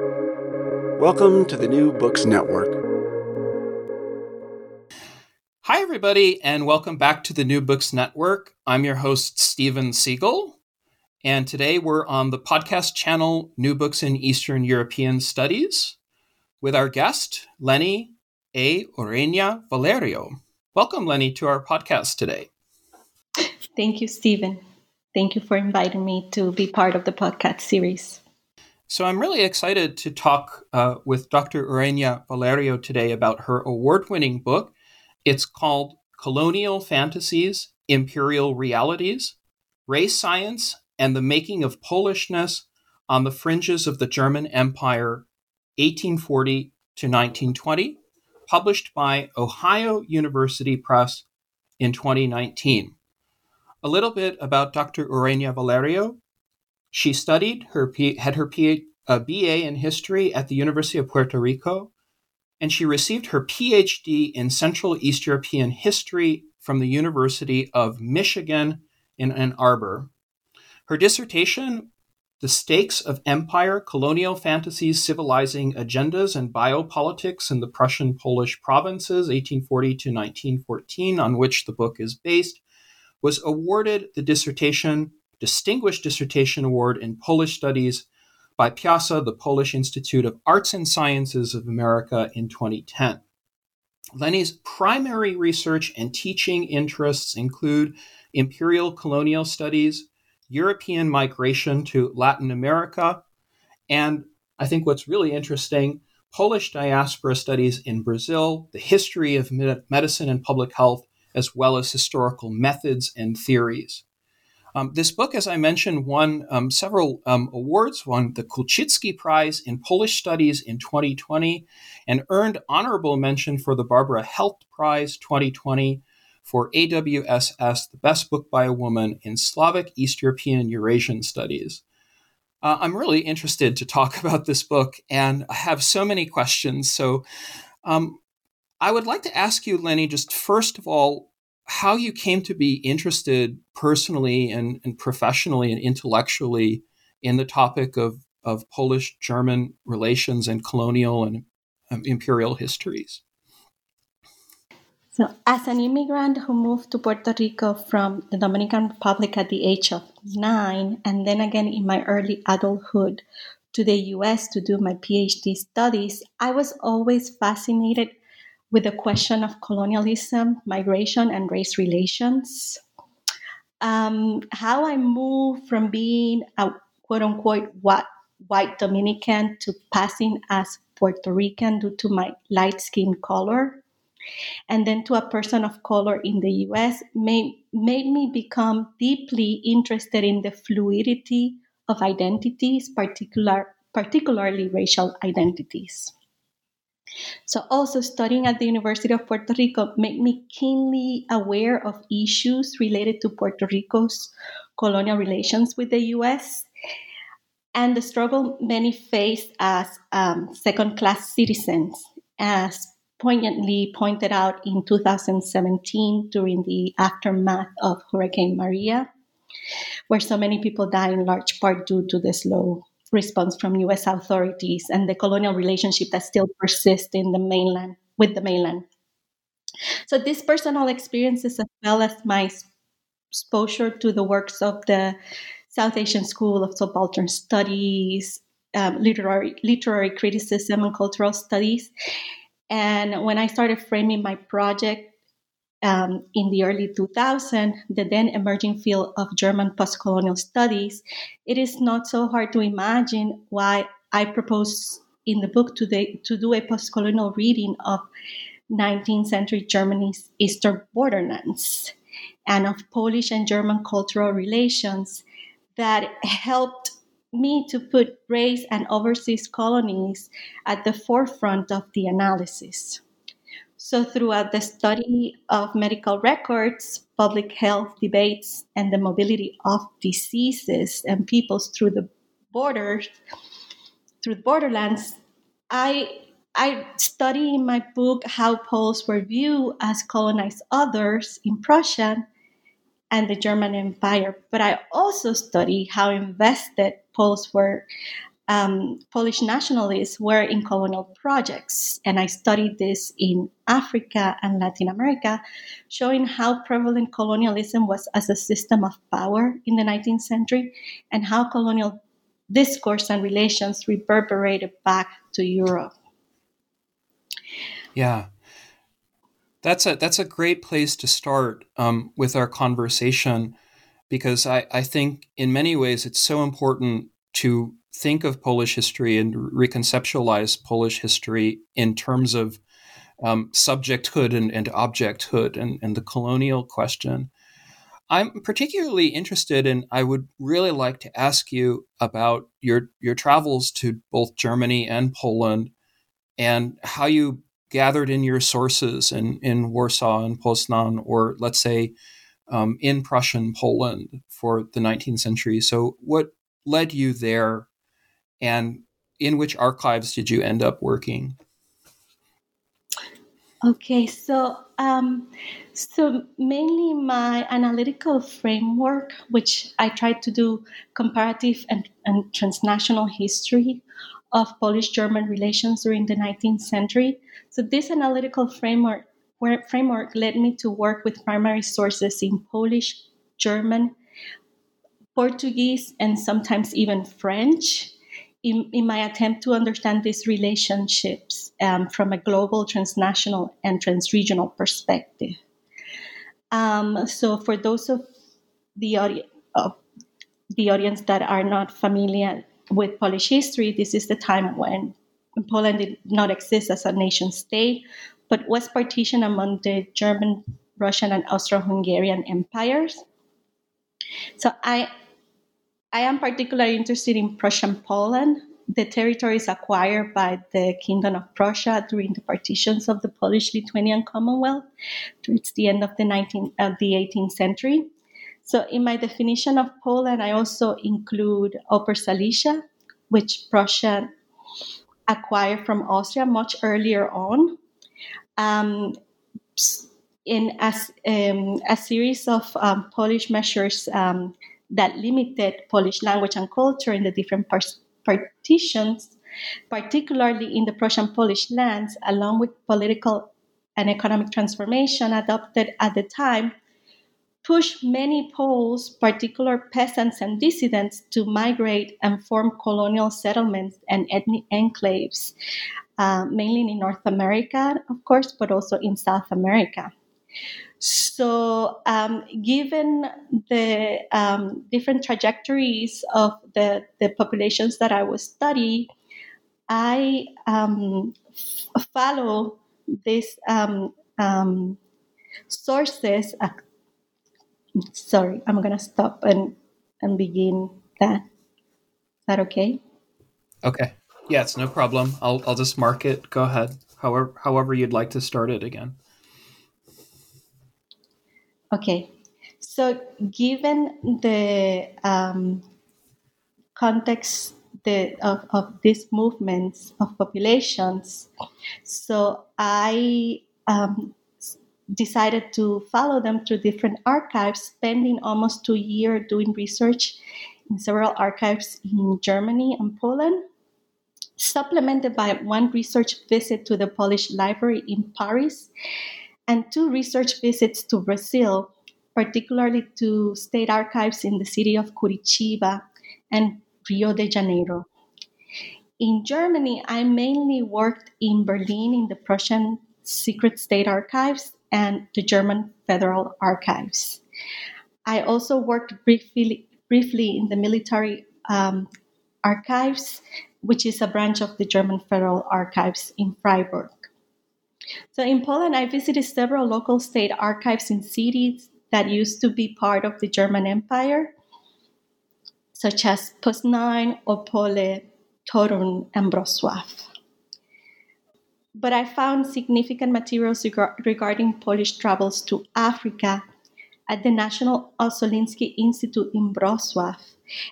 Welcome to the New Books Network. Hi, everybody, and welcome back to the New Books Network. I'm your host, Stephen Siegel, and today we're on the podcast channel New Books in Eastern European Studies with our guest, Lenny A. Ureña Valerio. Welcome, Lenny, to our podcast today. Thank you, Stephen. Thank you for inviting me to be part of the podcast series. So I'm really excited to talk uh, with Dr. Ureña Valerio today about her award-winning book. It's called Colonial Fantasies, Imperial Realities, Race Science and the Making of Polishness on the Fringes of the German Empire, 1840 to 1920, published by Ohio University Press in 2019. A little bit about Dr. Ureña Valerio. She studied her had her P, uh, a BA in history at the University of Puerto Rico, and she received her PhD in Central East European history from the University of Michigan in Ann Arbor. Her dissertation, The Stakes of Empire, Colonial Fantasies, Civilizing Agendas, and Biopolitics in the Prussian Polish Provinces, 1840 to 1914, on which the book is based, was awarded the dissertation Distinguished Dissertation Award in Polish Studies by PIASA, the Polish Institute of Arts and Sciences of America, in 2010. Lenny's primary research and teaching interests include imperial colonial studies, European migration to Latin America, and I think what's really interesting, Polish diaspora studies in Brazil, the history of medicine and public health, as well as historical methods and theories. Um, this book, as I mentioned, won um, several um, awards, won the Kulczycki Prize in Polish Studies in 2020, and earned honorable mention for the Barbara Heldt Prize 2020 for AWSS, the best book by a woman in Slavic, East European, Eurasian studies. Uh, I'm really interested to talk about this book, and I have so many questions. So, um, I would like to ask you, Lenny, just first of all, how you came to be interested personally and, and professionally and intellectually in the topic of, of Polish German relations and colonial and um, imperial histories. So, as an immigrant who moved to Puerto Rico from the Dominican Republic at the age of nine, and then again in my early adulthood to the US to do my PhD studies, I was always fascinated with the question of colonialism, migration, and race relations. Um, how I moved from being a quote unquote white, white Dominican to passing as Puerto Rican due to my light skin color and then to a person of color in the US made, made me become deeply interested in the fluidity of identities, particular, particularly racial identities. So, also studying at the University of Puerto Rico made me keenly aware of issues related to Puerto Rico's colonial relations with the US and the struggle many faced as um, second class citizens, as poignantly pointed out in 2017 during the aftermath of Hurricane Maria, where so many people died in large part due to the slow response from US authorities and the colonial relationship that still persists in the mainland with the mainland. So these personal experiences as well as my exposure to the works of the South Asian School of Subaltern Studies, um, literary literary criticism and cultural studies. And when I started framing my project um, in the early 2000s, the then emerging field of German postcolonial studies, it is not so hard to imagine why I propose in the book to do a postcolonial reading of 19th century Germany's eastern borderlands and of Polish and German cultural relations that helped me to put race and overseas colonies at the forefront of the analysis. So, throughout the study of medical records, public health debates, and the mobility of diseases and peoples through the borders, through the borderlands, I I study in my book how Poles were viewed as colonized others in Prussia and the German Empire. But I also study how invested Poles were um, Polish nationalists were in colonial projects. And I studied this in Africa and Latin America, showing how prevalent colonialism was as a system of power in the 19th century and how colonial discourse and relations reverberated back to Europe. Yeah. That's a that's a great place to start um, with our conversation because I, I think in many ways it's so important to think of Polish history and reconceptualize Polish history in terms of um, subjecthood and, and objecthood and, and the colonial question. I'm particularly interested in, I would really like to ask you about your, your travels to both Germany and Poland and how you gathered in your sources in, in Warsaw and Poznan, or let's say um, in Prussian Poland for the 19th century. So, what led you there and in which archives did you end up working? Okay, so um, so mainly my analytical framework, which I tried to do comparative and, and transnational history of Polish-German relations during the 19th century. So this analytical framework framework led me to work with primary sources in Polish, German, Portuguese, and sometimes even French in, in my attempt to understand these relationships um, from a global, transnational, and transregional perspective. Um, so, for those of the, audi- of the audience that are not familiar with Polish history, this is the time when Poland did not exist as a nation state, but was partitioned among the German, Russian, and Austro-Hungarian empires. So I I am particularly interested in Prussian Poland. The territories acquired by the Kingdom of Prussia during the partitions of the Polish-Lithuanian Commonwealth towards the end of the 19th of the 18th century. So, in my definition of Poland, I also include Upper Silesia, which Prussia acquired from Austria much earlier on. Um, in as, um, a series of um, Polish measures um, that limited Polish language and culture in the different partitions, particularly in the Prussian Polish lands, along with political and economic transformation adopted at the time, pushed many Poles, particular peasants and dissidents, to migrate and form colonial settlements and ethnic enclaves, uh, mainly in North America, of course, but also in South America. So, um, given the um, different trajectories of the, the populations that I will study, I um, f- follow these um, um, sources. Uh, sorry, I'm going to stop and, and begin that. Is that okay? Okay. Yeah, it's no problem. I'll, I'll just mark it. Go ahead. However, however you'd like to start it again. Okay, so given the um, context the, of, of these movements of populations, so I um, decided to follow them through different archives, spending almost two years doing research in several archives in Germany and Poland, supplemented by one research visit to the Polish Library in Paris and two research visits to Brazil, particularly to state archives in the city of Curitiba and Rio de Janeiro. In Germany, I mainly worked in Berlin in the Prussian Secret State Archives and the German Federal Archives. I also worked briefly, briefly in the military um, archives, which is a branch of the German Federal Archives in Freiburg. So in Poland, I visited several local state archives in cities that used to be part of the German Empire, such as Poznań, Opole, Torun, and Wrocław. But I found significant materials regarding Polish travels to Africa at the National Ossoliński Institute in Wrocław.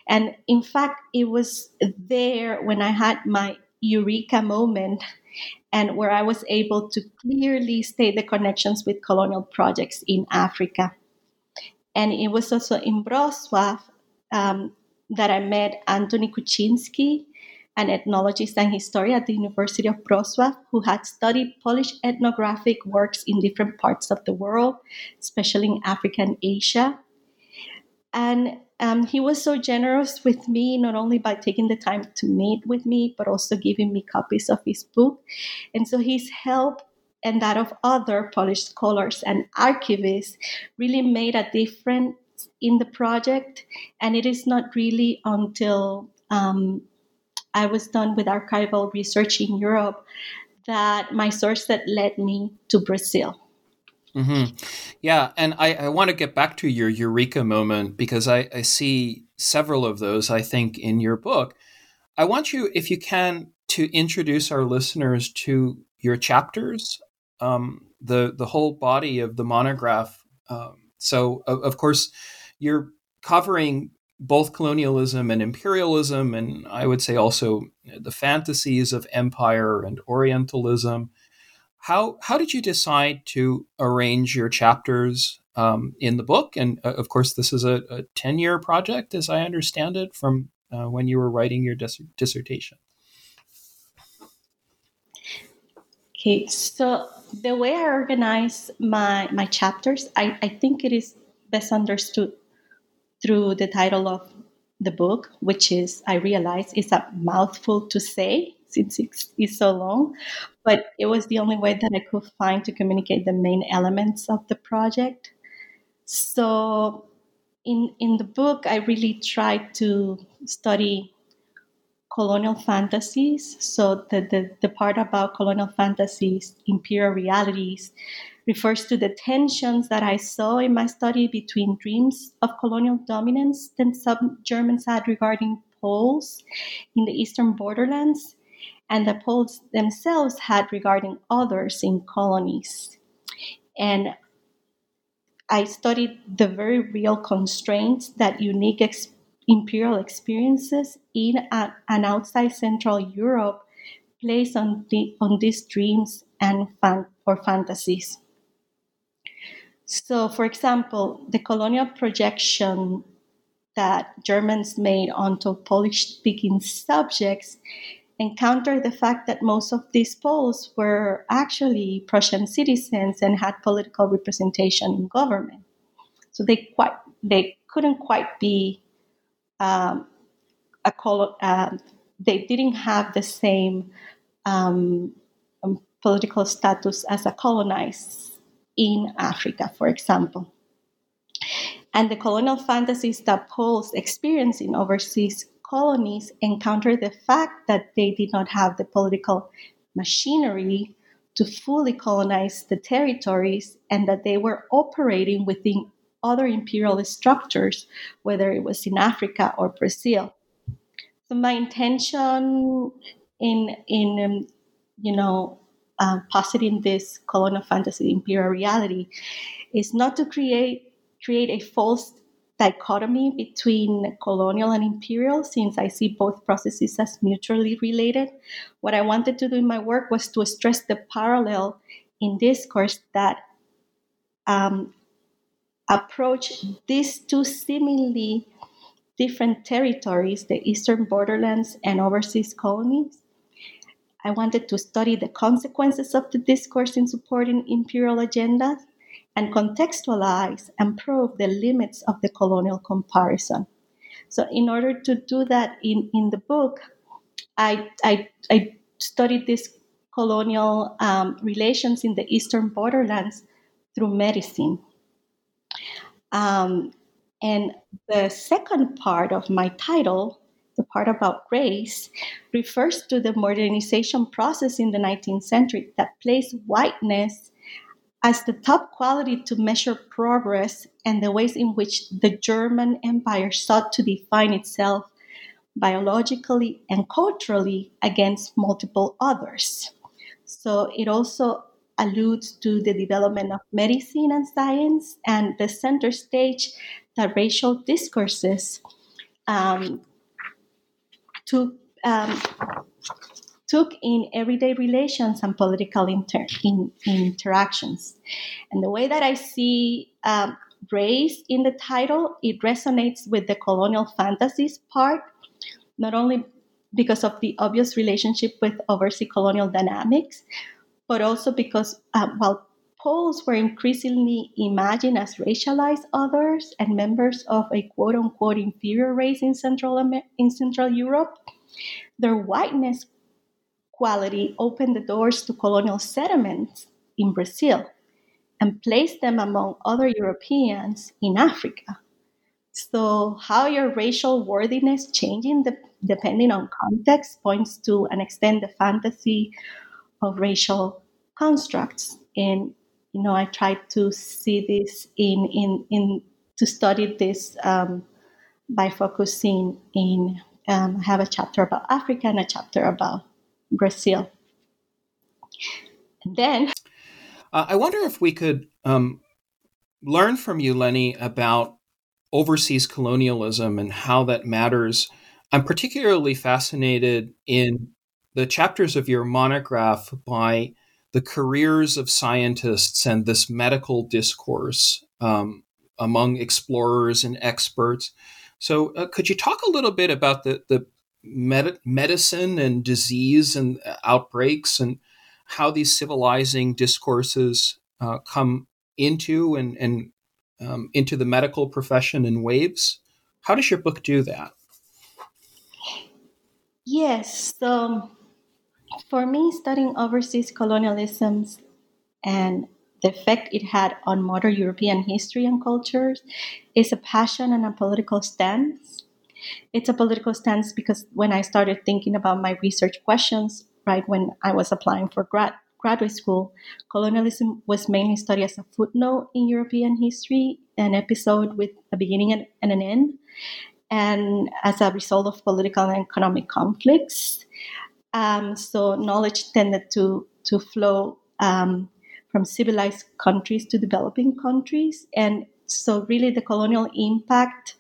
And in fact, it was there when I had my eureka moment and where I was able to clearly state the connections with colonial projects in Africa. And it was also in Wrocław um, that I met Antoni Kuczynski, an ethnologist and historian at the University of Wrocław who had studied Polish ethnographic works in different parts of the world, especially in Africa and Asia. And um, he was so generous with me, not only by taking the time to meet with me, but also giving me copies of his book. And so his help and that of other Polish scholars and archivists really made a difference in the project. And it is not really until um, I was done with archival research in Europe that my source that led me to Brazil. Mm-hmm. Yeah, and I, I want to get back to your eureka moment because I, I see several of those, I think, in your book. I want you, if you can, to introduce our listeners to your chapters, um, the the whole body of the monograph. Um, so, of, of course, you're covering both colonialism and imperialism, and I would say also the fantasies of empire and Orientalism. How how did you decide to arrange your chapters um, in the book? And uh, of course, this is a ten year project, as I understand it, from uh, when you were writing your dis- dissertation. Okay, so the way I organize my my chapters, I, I think it is best understood through the title of the book, which is, I realize, is a mouthful to say since it's so long, but it was the only way that I could find to communicate the main elements of the project. So, in in the book, I really tried to study colonial fantasies. So the, the, the part about colonial fantasies, imperial realities, refers to the tensions that I saw in my study between dreams of colonial dominance that some Germans had regarding Poles in the eastern borderlands and the Poles themselves had regarding others in colonies. And I studied the very real constraints that unique ex- imperial experiences in a, an outside Central Europe place on, the, on these dreams and fan, or fantasies. So, for example, the colonial projection that Germans made onto Polish speaking subjects encountered the fact that most of these Poles were actually Prussian citizens and had political representation in government. So they quite they couldn't quite be um, a uh, they didn't have the same um, um, political status as a colonized in Africa, for example. And the colonial fantasies that Poles experienced in overseas colonies encountered the fact that they did not have the political machinery to fully colonize the territories and that they were operating within other imperial structures, whether it was in Africa or Brazil. So my intention in in um, you know uh, positing this colonial fantasy imperial reality is not to create create a false dichotomy between colonial and imperial since i see both processes as mutually related what i wanted to do in my work was to stress the parallel in discourse that um, approach these two seemingly different territories the eastern borderlands and overseas colonies I wanted to study the consequences of the discourse in supporting imperial agendas and contextualize and prove the limits of the colonial comparison. So, in order to do that in, in the book, I, I, I studied these colonial um, relations in the eastern borderlands through medicine. Um, and the second part of my title the part about race, refers to the modernization process in the 19th century that placed whiteness as the top quality to measure progress and the ways in which the German Empire sought to define itself biologically and culturally against multiple others. So it also alludes to the development of medicine and science and the center stage that racial discourses um, took um, took in everyday relations and political inter- in, interactions. And the way that I see um, race in the title, it resonates with the colonial fantasies part, not only because of the obvious relationship with overseas colonial dynamics, but also because um, while Poles were increasingly imagined as racialized others and members of a quote unquote inferior race in Central, Amer- in Central Europe, their whiteness quality opened the doors to colonial settlements in Brazil and placed them among other Europeans in Africa. So, how your racial worthiness changing the, depending on context points to an extent the fantasy of racial constructs. And you know, I tried to see this in in in to study this um, by focusing in. Um, I have a chapter about Africa and a chapter about Brazil. And then, uh, I wonder if we could um, learn from you, Lenny, about overseas colonialism and how that matters. I'm particularly fascinated in the chapters of your monograph by the careers of scientists and this medical discourse um, among explorers and experts. So, uh, could you talk a little bit about the, the med- medicine and disease and uh, outbreaks and how these civilizing discourses uh, come into and, and um, into the medical profession in waves? How does your book do that? Yes. So, for me, studying overseas colonialisms and the effect it had on modern European history and cultures is a passion and a political stance. It's a political stance because when I started thinking about my research questions, right when I was applying for grad graduate school, colonialism was mainly studied as a footnote in European history, an episode with a beginning and, and an end. And as a result of political and economic conflicts, um, so knowledge tended to to flow um, from civilized countries to developing countries, and so really the colonial impact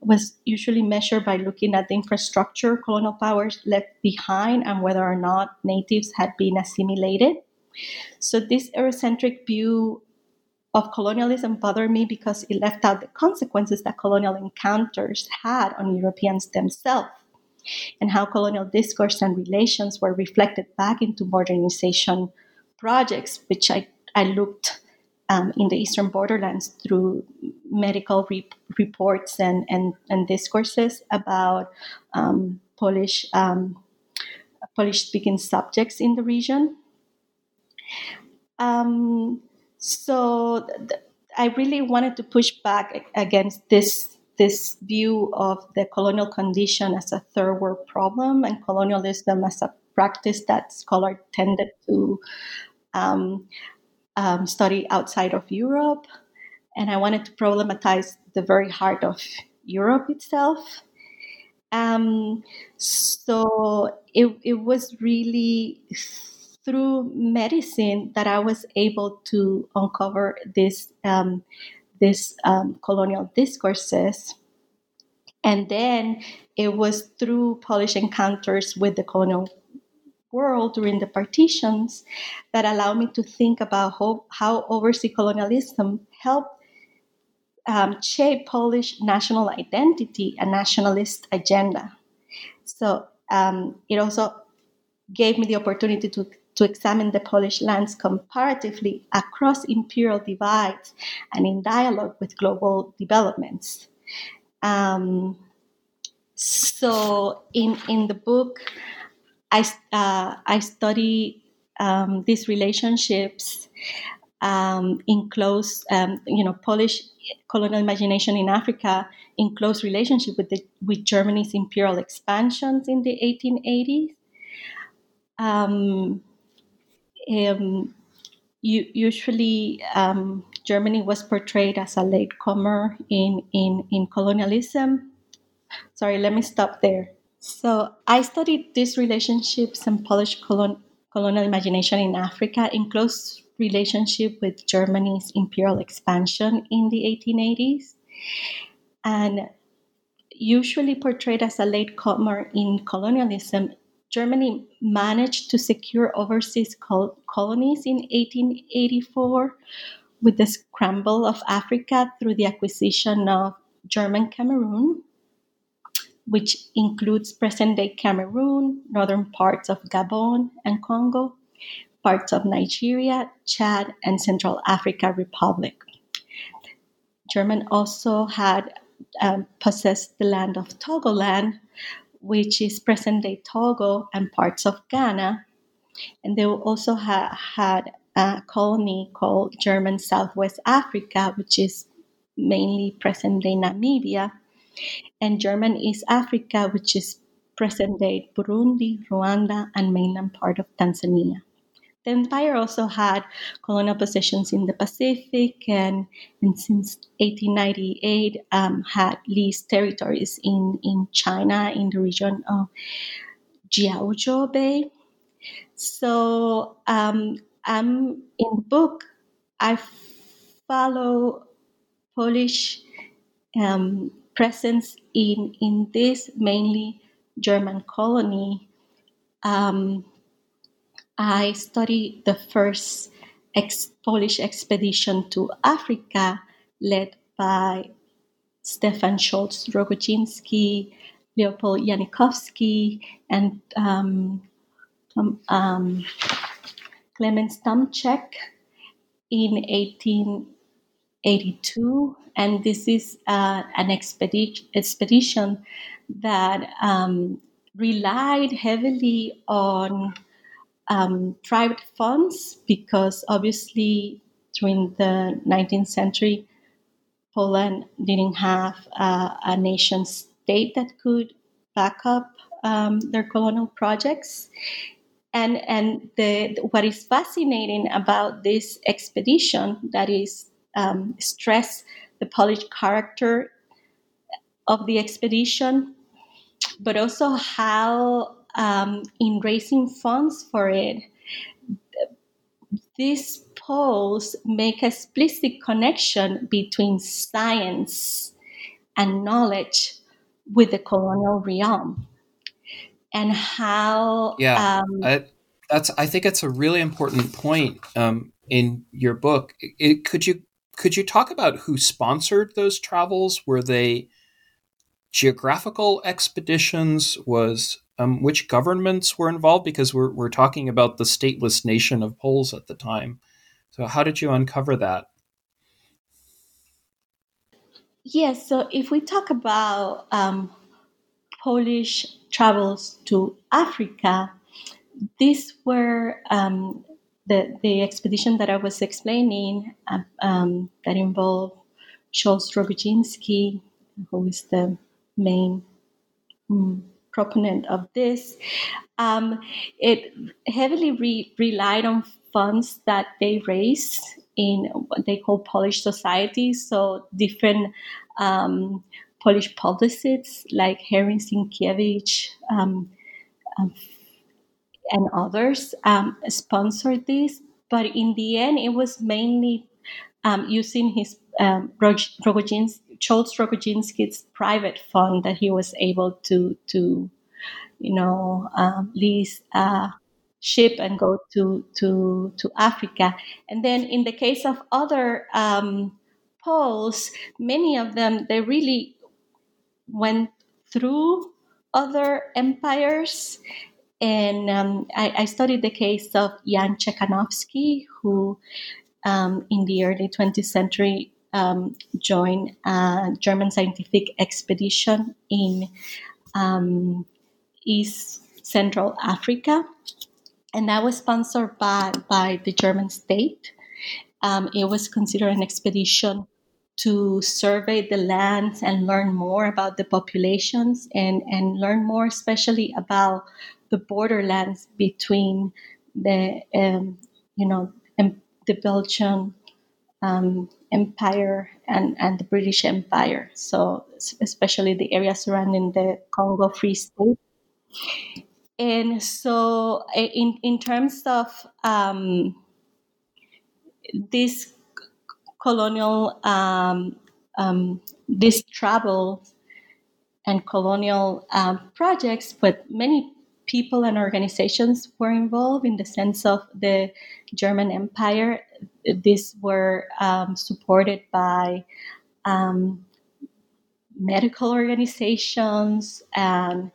was usually measured by looking at the infrastructure colonial powers left behind and whether or not natives had been assimilated. So this Eurocentric view of colonialism bothered me because it left out the consequences that colonial encounters had on Europeans themselves and how colonial discourse and relations were reflected back into modernization projects, which I, I looked um, in the eastern borderlands through medical re- reports and, and, and discourses about um, Polish um, Polish speaking subjects in the region. Um, so th- I really wanted to push back against this this view of the colonial condition as a third world problem and colonialism as a practice that scholars tended to um, um, study outside of Europe. And I wanted to problematize the very heart of Europe itself. Um, so it, it was really through medicine that I was able to uncover this um, these um, colonial discourses. And then it was through Polish encounters with the colonial world during the partitions that allowed me to think about how, how overseas colonialism helped um, shape Polish national identity and nationalist agenda. So um, it also gave me the opportunity to to examine the Polish lands comparatively across imperial divides and in dialogue with global developments. Um, so, in, in the book, I, uh, I study um, these relationships um, in close, um, you know, Polish colonial imagination in Africa in close relationship with the, with Germany's imperial expansions in the 1880s. Um, um, usually um, Germany was portrayed as a latecomer in, in, in colonialism. Sorry, let me stop there. So I studied these relationships and Polish colon, colonial imagination in Africa in close relationship with Germany's imperial expansion in the 1880s. And usually portrayed as a latecomer in colonialism, Germany managed to secure overseas col- colonies in 1884 with the scramble of Africa through the acquisition of German Cameroon. which includes present day Cameroon, northern parts of Gabon and Congo, parts of Nigeria, Chad, and Central Africa Republic. German also had um, possessed the land of Togoland, which is present day Togo and parts of Ghana. And they also ha- had a colony called German Southwest Africa, which is mainly present day Namibia, and German East Africa, which is present day Burundi, Rwanda, and mainland part of Tanzania. The empire also had colonial possessions in the Pacific and, and since 1898 um, had leased territories in, in China in the region of Jiaozhou Bay. So um, um, in the book, I follow Polish um, presence in, in this mainly German colony. Um, I studied the first ex- Polish expedition to Africa led by Stefan Szolc Rogozinski, Leopold Janikowski, and um, um, um, Tomczak in 1882. And this is uh, an expedi- expedition that um, relied heavily on um, private funds because obviously during the 19th century, Poland didn't have uh, a nation state that could back up um, their colonial projects. And, and the, what is fascinating about this expedition that is um, stress the Polish character of the expedition, but also how um, in raising funds for it, these Poles make a explicit connection between science and knowledge with the colonial realm. And how yeah um, I, that's i think it's a really important point um, in your book. It, could you could you talk about who sponsored those travels? Were they geographical expeditions? Was um, which governments were involved? Because we're, we're talking about the stateless nation of poles at the time. So how did you uncover that? Yes so if we talk about um, polish travels to africa these were um, the, the expedition that i was explaining uh, um, that involved Szolc Rogozinski, who is the main um, proponent of this. Um, it heavily re- relied on funds that they raised in what they call Polish societies. So different um, Polish publicists like Henryk Sienkiewicz um, um, and others um, sponsored this. But in the end, it was mainly um, using his um, Szolc Rogozinski's private fund that he was able to to you know um, lease a ship and go to to to Africa. And then in the case of other um, Poles, many of them they really went through other empires. And um, I, I, studied the case of Jan Czekanowski, who um, in the early 20th century um, joined a German scientific expedition in um, East Central Africa, and that was sponsored by, by the German state. Um, it was considered an expedition to survey the lands and learn more about the populations and, and learn more, especially about the borderlands between the um, you know the Belgian um, Empire and, and the British Empire. So, especially the area surrounding the Congo Free State. And so, in, in terms of um, this colonial, um, um, this travel and colonial um, projects, but many people and organizations were involved in the sense of the German Empire. These were um, supported by um, medical organizations and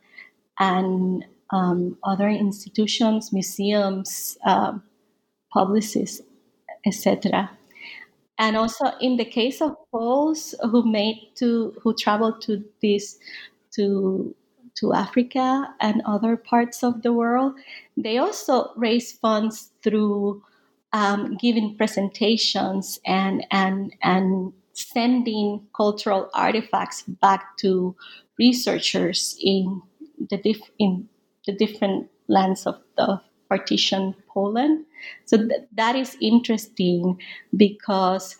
and um, other institutions, museums, um, publicists, etc. And also, in the case of Poles who made to who traveled to this to to Africa and other parts of the world, they also raise funds through um, giving presentations and and and sending cultural artifacts back to researchers in the in the different lands of the partition Poland. So th- that is interesting because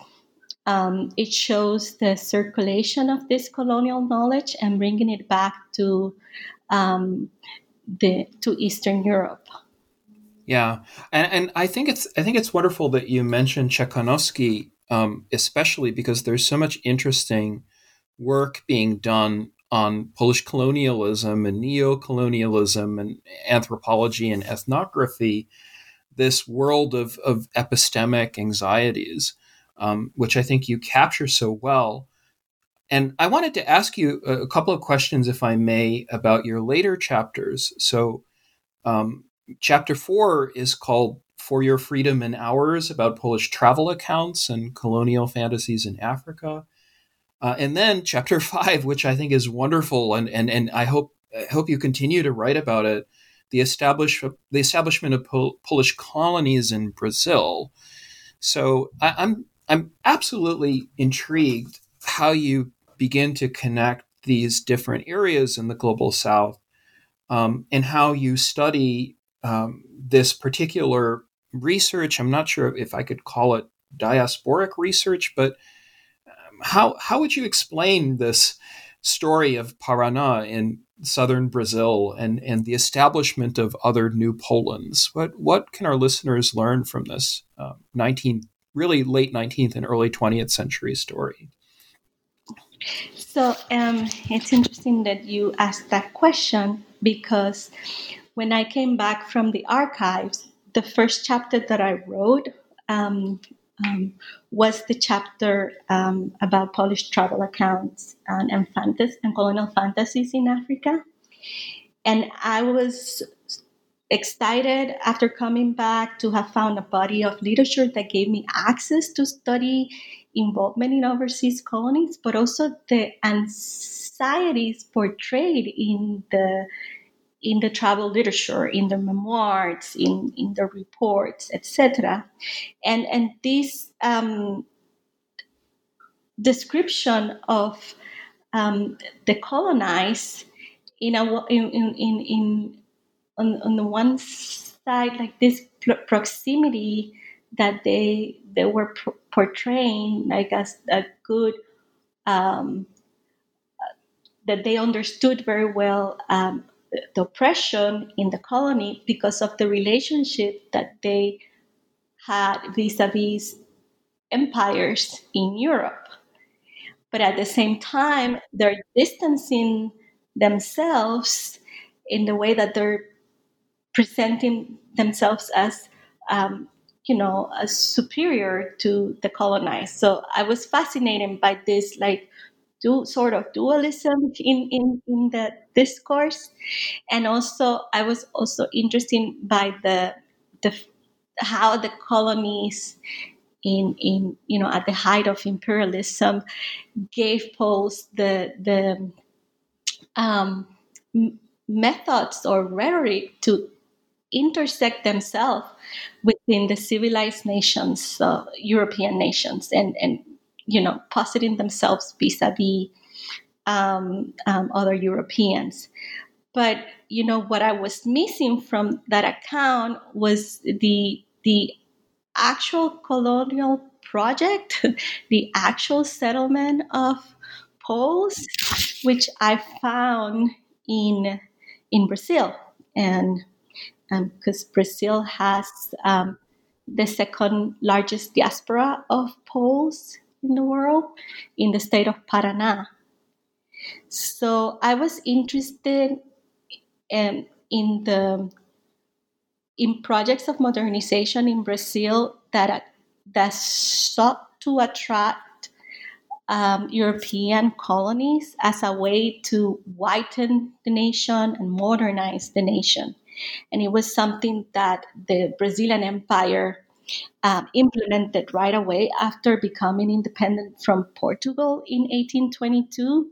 um, it shows the circulation of this colonial knowledge and bringing it back to um, the to Eastern Europe. Yeah, and and I think it's I think it's wonderful that you mentioned Czekanowski, um, especially because there's so much interesting work being done on Polish colonialism and neo-colonialism and anthropology and ethnography, this world of, of epistemic anxieties, um, which I think you capture so well. And I wanted to ask you a, couple of questions, if I may, about your later chapters. So, um, chapter four is called For Your Freedom and Ours about Polish travel accounts and colonial fantasies in Africa. Uh, and then chapter five, which I think is wonderful, and and and I hope I hope you continue to write about it. The establish the establishment of Pol- Polish colonies in Brazil. So I, I'm I'm absolutely intrigued how you begin to connect these different areas in the global South, um, and how you study um, this particular research. I'm not sure if I could call it diasporic research, but how how would you explain this story of Paraná in southern Brazil and and the establishment of other new Polands? What what can our listeners learn from this uh, 19 really late 19th and early 20th century story? So um, it's interesting that you asked that question because when I came back from the archives, the first chapter that I wrote um, um, was the chapter um, about Polish travel accounts and, and, fantas- and colonial fantasies in Africa. And I was excited after coming back to have found a body of literature that gave me access to study involvement in overseas colonies, but also the anxieties portrayed in the in the travel literature, in the memoirs, in, in the reports, etc. And, and this um, description of um, the colonized in, a, in, in, in, on, on the one side, like this proximity that they, they were portraying like as a good um, that they understood very well um, the oppression in the colony because of the relationship that they had vis-a-vis empires in Europe. But at the same time, they're distancing themselves in the way that they're presenting themselves as, um, you know, as superior to the colonized. So I was fascinated by this, like sort of dualism in, in, in the discourse. And also I was also interested by the the how the colonies in in you know at the height of imperialism gave Poles the the um, methods or rhetoric to intersect themselves within the civilized nations, uh, European nations, and and you know, positing themselves vis-a-vis um, um, other Europeans. But you know what I was missing from that account was the the actual colonial project, the actual settlement of Poles, which I found in in Brazil, and because um, Brazil has um, the second largest diaspora of Poles in the world in the state of Paraná. So I was interested in, in the in projects of modernization in Brazil that that sought to attract um, European colonies as a way to whiten the nation and modernize the nation. And it was something that the Brazilian Empire um, implemented right away after becoming independent from Portugal in 1822.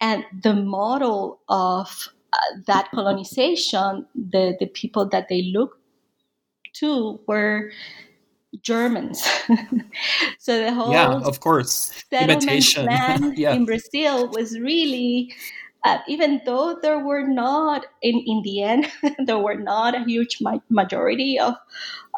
And the model of uh, that colonization, the, the people that they looked to were Germans. so the whole yeah, of course, settlement imitation plan yeah. in Brazil was really, uh, even though there were not in in the end there were not a huge ma- majority of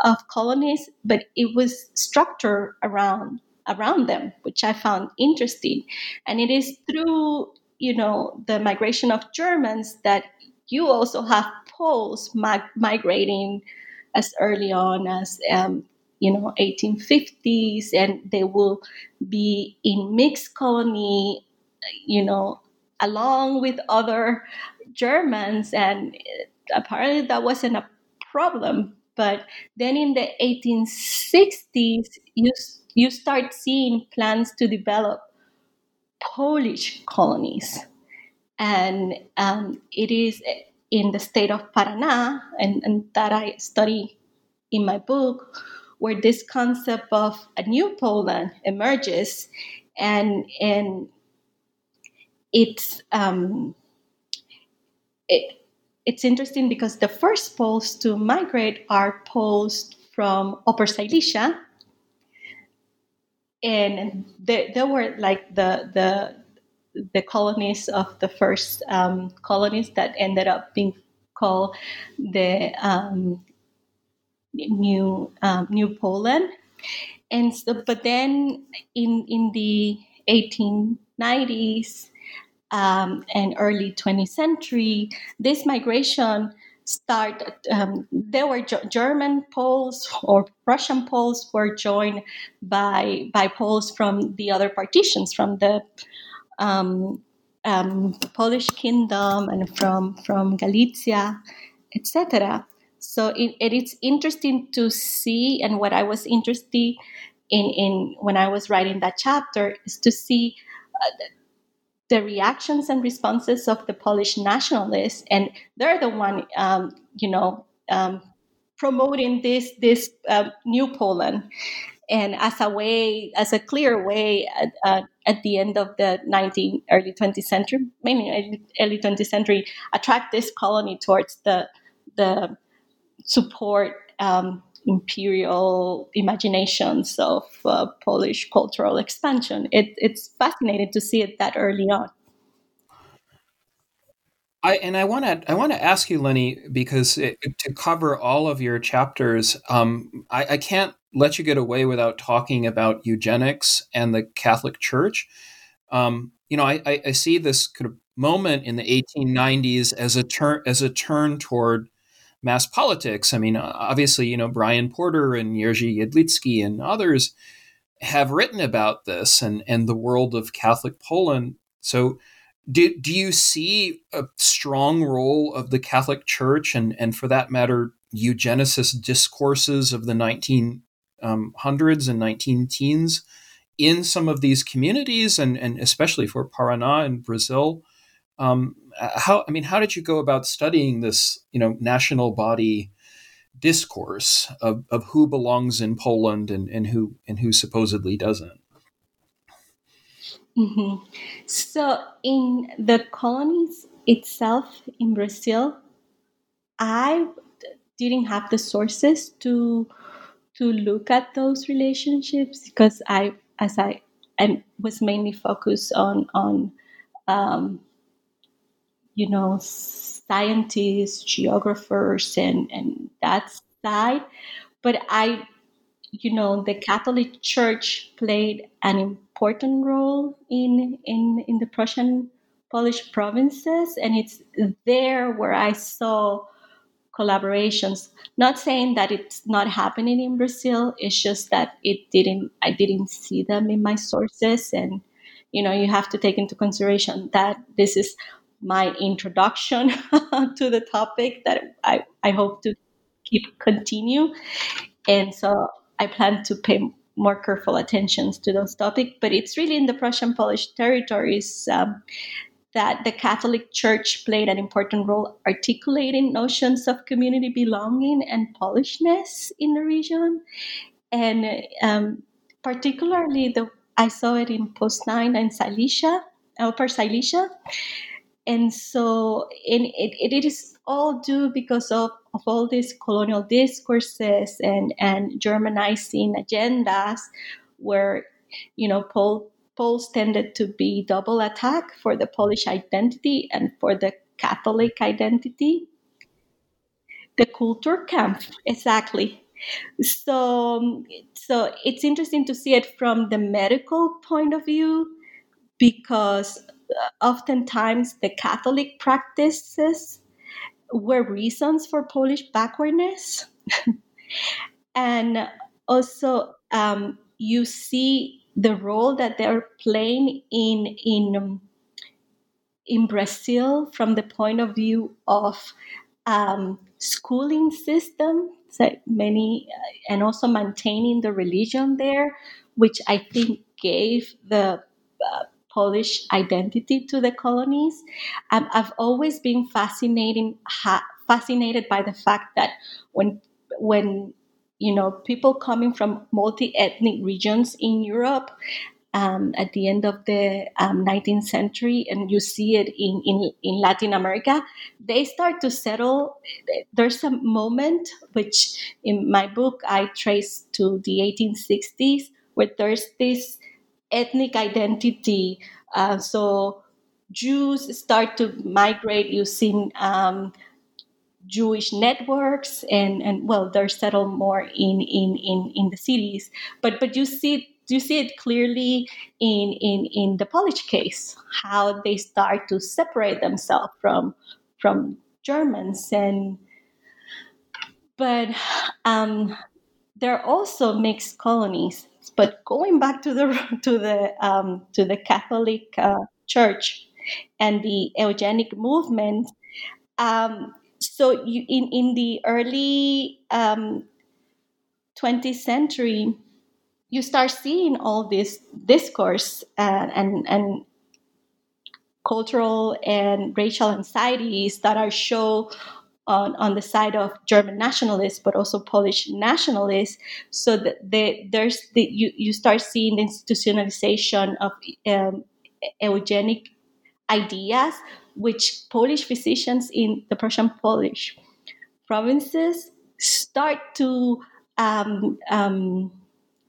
of colonies, but it was structured around around them, which I found interesting, and it is through you know the migration of Germans that you also have Poles mig- migrating as early on as um, you know 1850s and they will be in mixed colony you know along with other germans and apparently that wasn't a problem. But then in the 1860s you you start seeing plans to develop polish colonies. And um, it is in the state of paraná and, and that i study in my book where this concept of a new Poland emerges, and and it's um, it, it's interesting because the first Poles to migrate are Poles from Upper Silesia, and they, they were like the the the colonies of the first um, colonies that ended up being called the um, New um, New Poland, and so, but then in in the 1890s um, and early 20th century, this migration started. Um, there were German Poles or Russian Poles were joined by by Poles from the other partitions, from the um, um, Polish kingdom and from from Galicia, etc. So it, it is interesting to see, and what I was interested in, in when I was writing that chapter is to see uh, the reactions and responses of the Polish nationalists, and they're the one, um, you know, um, promoting this this uh, new Poland, and as a way, as a clear way at, uh, at the end of the 19th, early 20th century, mainly early 20th century, attract this colony towards the the support um, imperial imaginations of uh, Polish cultural expansion. It, it's fascinating to see it that early on. I, and I want to I want to ask you, Lenny, because it, to cover all of your chapters, um, I, I, can't let you get away without talking about eugenics and the Catholic Church. Um, you know, I, I, see this kind of moment in the 1890s as a turn as a turn toward mass politics. I mean, obviously, you know, Brian Porter and Jerzy Jedlicki and others have written about this and, and the world of Catholic Poland. So, do, do you see a strong role of the Catholic Church and, and for that matter, eugenicist discourses of the 1900s um, and 19 teens in some of these communities and, and especially for Paraná in Brazil? Um, how I mean, how did you go about studying this, you know, national body discourse of, of who belongs in Poland and, and who and who supposedly doesn't? Mm-hmm. So, in the colonies itself in Brazil, I didn't have the sources to to look at those relationships because I, as I, I was mainly focused on on um, you know, scientists, geographers, and, and that side. But I, you know, the Catholic Church played an important role in, in, in the Prussian Polish provinces, and it's there where I saw collaborations. Not saying that it's not happening in Brazil, it's just that it didn't I didn't see them in my sources and you know you have to take into consideration that this is my introduction to the topic that I, I hope to keep continue. And so I plan to pay more careful attentions to those topics. But it's really in the Prussian Polish territories um, that the Catholic Church played an important role articulating notions of community belonging and Polishness in the region. And um, particularly, the I saw it in Poznań and Silesia, Upper Silesia. And so and it, it is all due because of, of all these colonial discourses and, and Germanizing agendas where, you know, Paul Poles tended to be double attack for the Polish identity and for the Catholic identity. The Kulturkampf exactly. So, so it's interesting to see it from the medical point of view because oftentimes the Catholic practices were reasons for Polish backwardness. and also, um, you see the role that they're playing in in in Brazil from the point of view of um, schooling system, so many, uh, and also maintaining the religion there, which I think gave the uh, Polish identity to the colonies. Um, I've always been fascinating, ha- fascinated by the fact that when when you know, people coming from multi-ethnic regions in Europe um, at the end of the um, 19th century, and you see it in, in, in Latin America, they start to settle. There's a moment which in my book I trace to the 1860s where there's this ethnic identity. Uh, so Jews start to migrate using um, Jewish networks and and well they're settled more in in in, in the cities but but you see you see it clearly in in in the Polish case how they start to separate themselves from from Germans and but um, there are also mixed colonies but going back to the to the um, to the Catholic uh, Church and the eugenic movement um, so you, in in the early um, 20th century, you start seeing all this discourse and and, and cultural and racial anxieties that are show on, on the side of German nationalists, but also Polish nationalists. So that there's the, you, you start seeing the institutionalization of um, eugenic ideas, which Polish physicians in the Prussian Polish provinces start to um, um,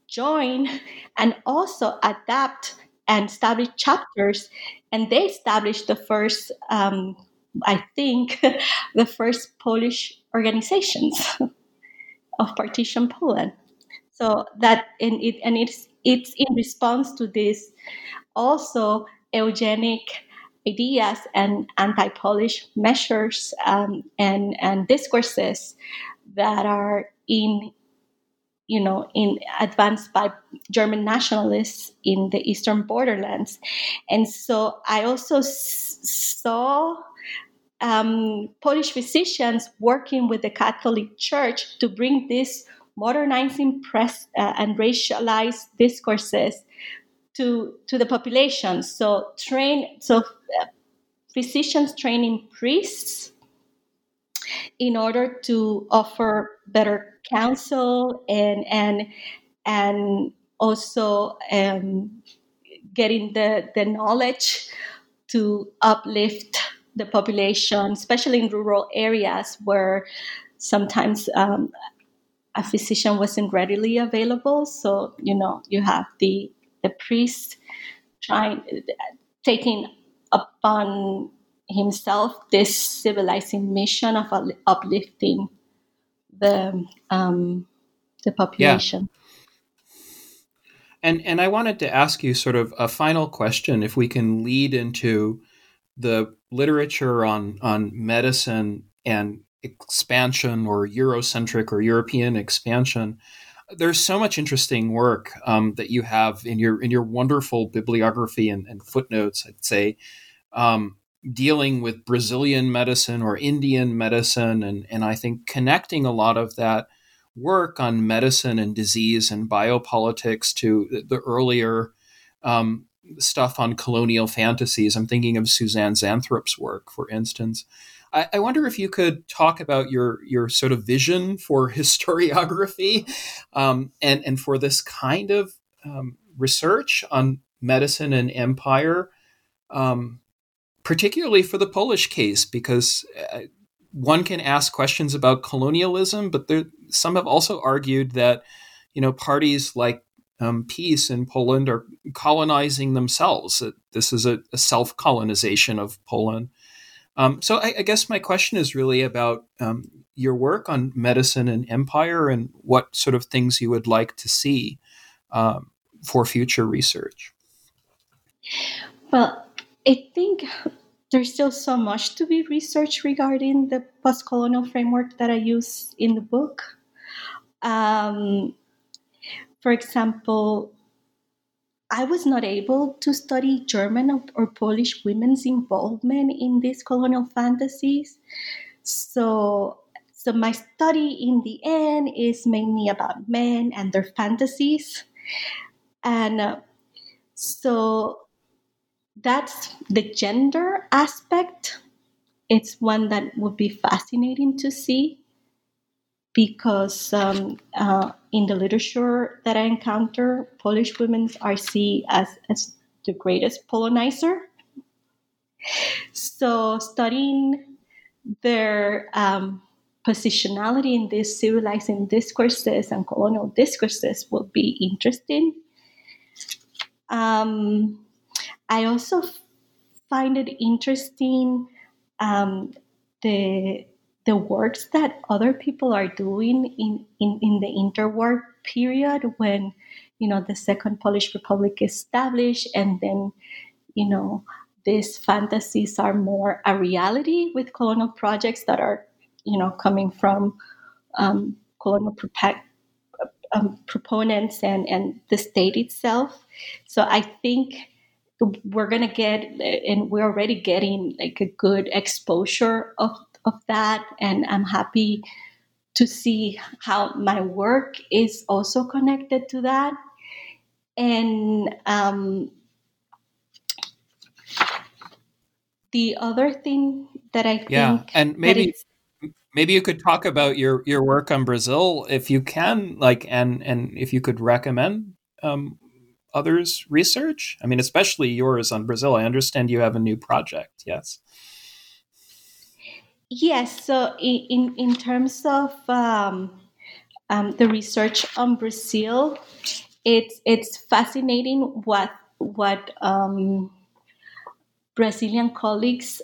join and also adapt and establish chapters. And they established the first, um, I think, the first Polish organizations of partition Poland. So that and it and it's it's in response to this also eugenic ideas and anti-Polish measures um, and and discourses that are in you know in advanced by German nationalists in the eastern borderlands, and so I also s- saw. Um, Polish physicians working with the Catholic Church to bring this modernizing press uh, and racialized discourses to to the population. So train so uh, physicians training priests in order to offer better counsel and and and also um, getting the the knowledge to uplift the population, especially in rural areas where sometimes um, a physician wasn't readily available. So you know you have the the priest trying taking upon himself this civilizing mission of uplifting the um, the population. Yeah. And and I wanted to ask you sort of a final question, if we can lead into the literature on on medicine and expansion or Eurocentric or European expansion there's so much interesting work um, that you have in your in your wonderful bibliography and, and footnotes. I'd say um, dealing with Brazilian medicine or Indian medicine, and and I think connecting a lot of that work on medicine and disease and biopolitics to the earlier um, stuff on colonial fantasies. I'm thinking of Susanne Zantop's work, for instance. I, I, wonder if you could talk about your your sort of vision for historiography um, and and for this kind of um, research on medicine and empire, um, particularly for the Polish case, because uh, one can ask questions about colonialism, but there, some have also argued that you know parties like um, PiS in Poland are colonizing themselves. This is a, a self colonization of Poland. Um, so I, I, guess my question is really about um, your work on medicine and empire and what sort of things you would like to see um, for future research. Well, I think there's still so much to be researched regarding the post-colonial framework that I use in the book. Um, for example, I was not able to study German or Polish women's involvement in these colonial fantasies. So, so my study in the end is mainly about men and their fantasies. And uh, so that's the gender aspect. It's one that would be fascinating to see because um, uh, in the literature that I encounter, Polish women are seen as, as the greatest polonizer. So, studying their um, positionality in these civilizing discourses and colonial discourses will be interesting. Um, I also find it interesting um, the the works that other people are doing in, in, in the interwar period when you know the second polish republic is established and then you know these fantasies are more a reality with colonial projects that are you know coming from um, colonial um, proponents and, and the state itself. So i think we're going to get and we're already getting like a good exposure of, of that and i'm happy to see how my work is also connected to that and um, the other thing that i think yeah and maybe maybe you could talk about your your work on brazil if you can like and and if you could recommend um, others' research? I mean, especially yours on Brazil. I understand you have a new project. Yes. Yes. So, in in terms of um, um, the research on Brazil, it's it's fascinating what what um, Brazilian colleagues,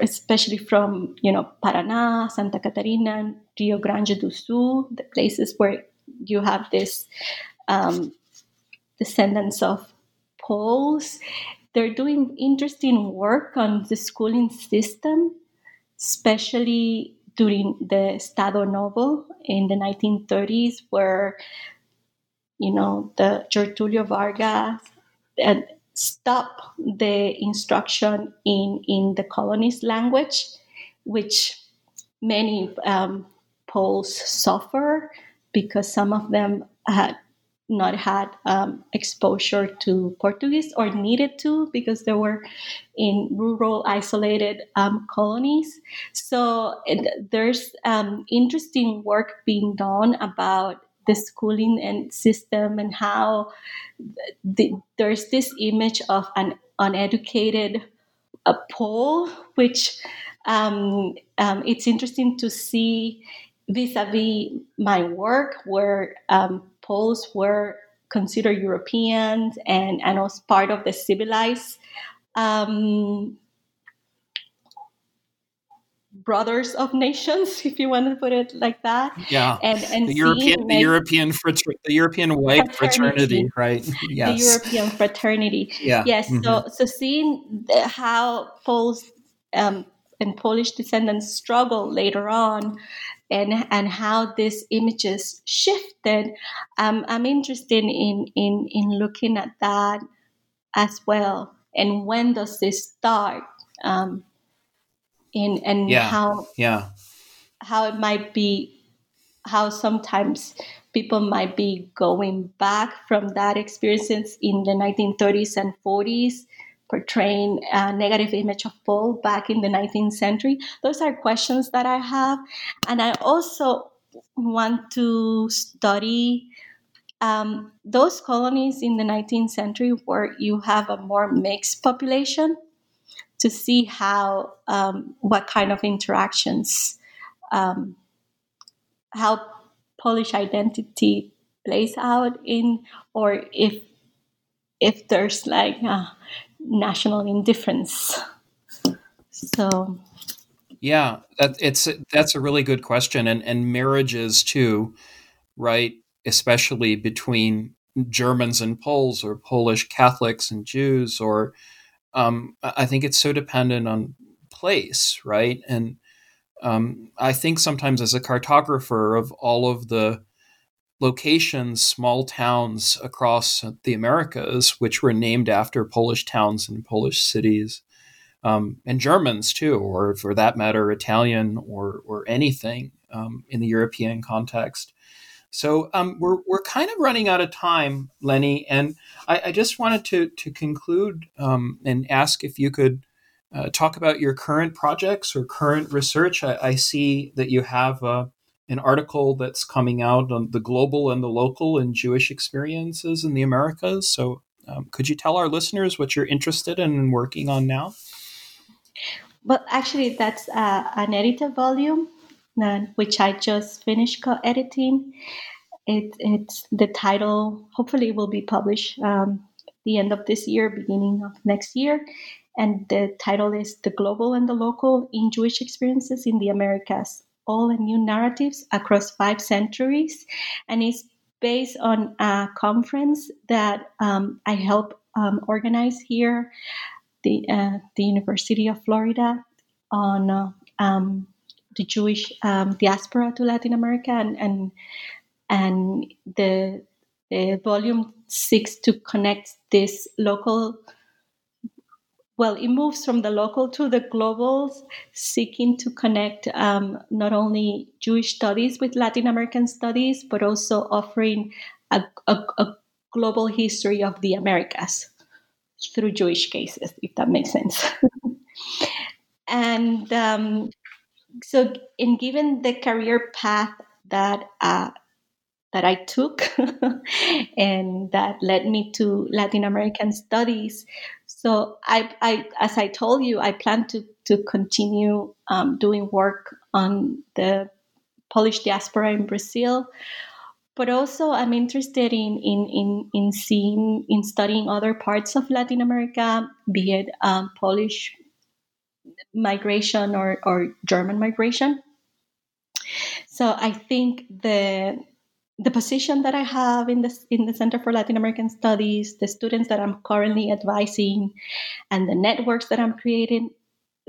especially from you know Paraná, Santa Catarina, Rio Grande do Sul, the places where you have this um, descendants of Poles. They're doing interesting work on the schooling system, especially during the Estado Novo in the 1930s, where you know the Getulio Vargas uh, stopped the instruction in in the colonies language, which many um, Poles suffer because some of them had not had um, exposure to Portuguese or needed to because they were in rural, isolated um, colonies. So there's um, interesting work being done about the schooling and system and how the, there's this image of an uneducated a Pole, which um, um, it's interesting to see vis-a-vis my work where um, Poles were considered Europeans and, and was part of the civilized um, brothers of nations, if you want to put it like that. Yeah, and and the European, the European, frater- the European white fraternity, fraternity right? Yes, the European fraternity. Yeah. Yes. Mm-hmm. So so seeing the, how Poles um, and Polish descendants struggle later on and and how these images shifted. Um, I'm interested in in in looking at that as well. And when does this start? Um, in and yeah. how yeah how it might be how sometimes people might be going back from that experiences in the 1930s and 40s portraying a negative image of Paul back in the 19th century? Those are questions that I have. And I also want to study um, those colonies in the 19th century where you have a more mixed population to see how, um, what kind of interactions, um, how Polish identity plays out in, or if if there's like a national indifference. So, yeah, that, it's that's a really good question, and and marriages too, right? Especially between Germans and Poles, or Polish Catholics and Jews, or um, I think it's so dependent on place, right? And um, I think sometimes as a cartographer of all of the locations, small towns across the Americas, which were named after Polish towns and Polish cities, um, and Germans too, or for that matter, Italian or or anything um, in the European context. So um, we're we're kind of running out of time, Lenny, and I, I just wanted to to conclude um, and ask if you could uh, talk about your current projects or current research. I, I see that you have uh, an article that's coming out on the global and the local and Jewish experiences in the Americas. So, um, could you tell our listeners what you're interested in and working on now? Well, actually, that's uh, an edited volume, uh, which I just finished co-editing. It, it's the title. Hopefully, will be published um, the end of this year, beginning of next year and the title is The Global and the Local in Jewish Experiences in the Americas All and New Narratives Across Five Centuries. And it's based on a conference that um, I help um, organize here, the, uh, the University of Florida, on uh, um, the Jewish um, diaspora to Latin America. And, and, and the, the volume seeks to connect this local well, it moves from the local to the global, seeking to connect um, not only Jewish studies with Latin American studies, but also offering a, a, a global history of the Americas through Jewish cases, if that makes sense. and um, so, in given the career path that uh, that I took and that led me to Latin American studies. So I, I as I told you, I plan to to continue um, doing work on the Polish diaspora in Brazil, but also I'm interested in in in in seeing in studying other parts of Latin America, be it um, Polish migration or or German migration. So I think the the position that I have in the in the Center for Latin American Studies, the students that I'm currently advising, and the networks that I'm creating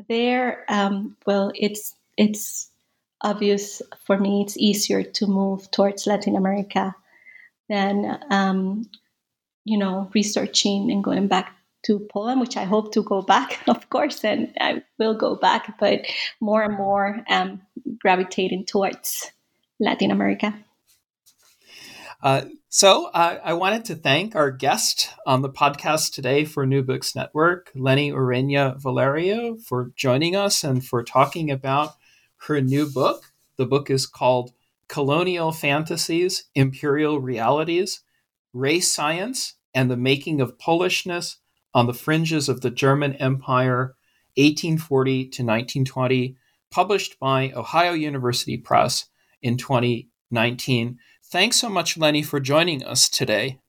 there, um, well, it's it's obvious for me. It's easier to move towards Latin America than um, you know researching and going back to Poland, which I hope to go back, of course, and I will go back, but more and more um, gravitating towards Latin America. Uh, so uh, I wanted to thank our guest on the podcast today for New Books Network, Lenny Ureña Valerio, for joining us and for talking about her new book. The book is called Colonial Fantasies, Imperial Realities, Race Science, and the Making of Polishness on the Fringes of the German Empire, 1840 to 1920, published by Ohio University Press in 2019. Thanks so much, Lenny, for joining us today.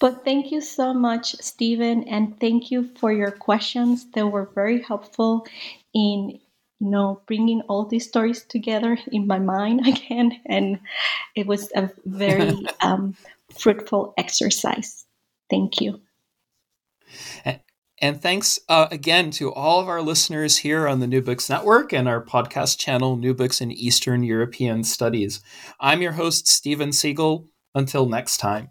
But thank you so much, Steven, and thank you for your questions. They were very helpful in you know bringing all these stories together in my mind again, and it was a very um, fruitful exercise. Thank you. And thanks uh, again to all of our listeners here on the New Books Network and our podcast channel, New Books in Eastern European Studies. I'm your host, Steven Seegel. Until next time.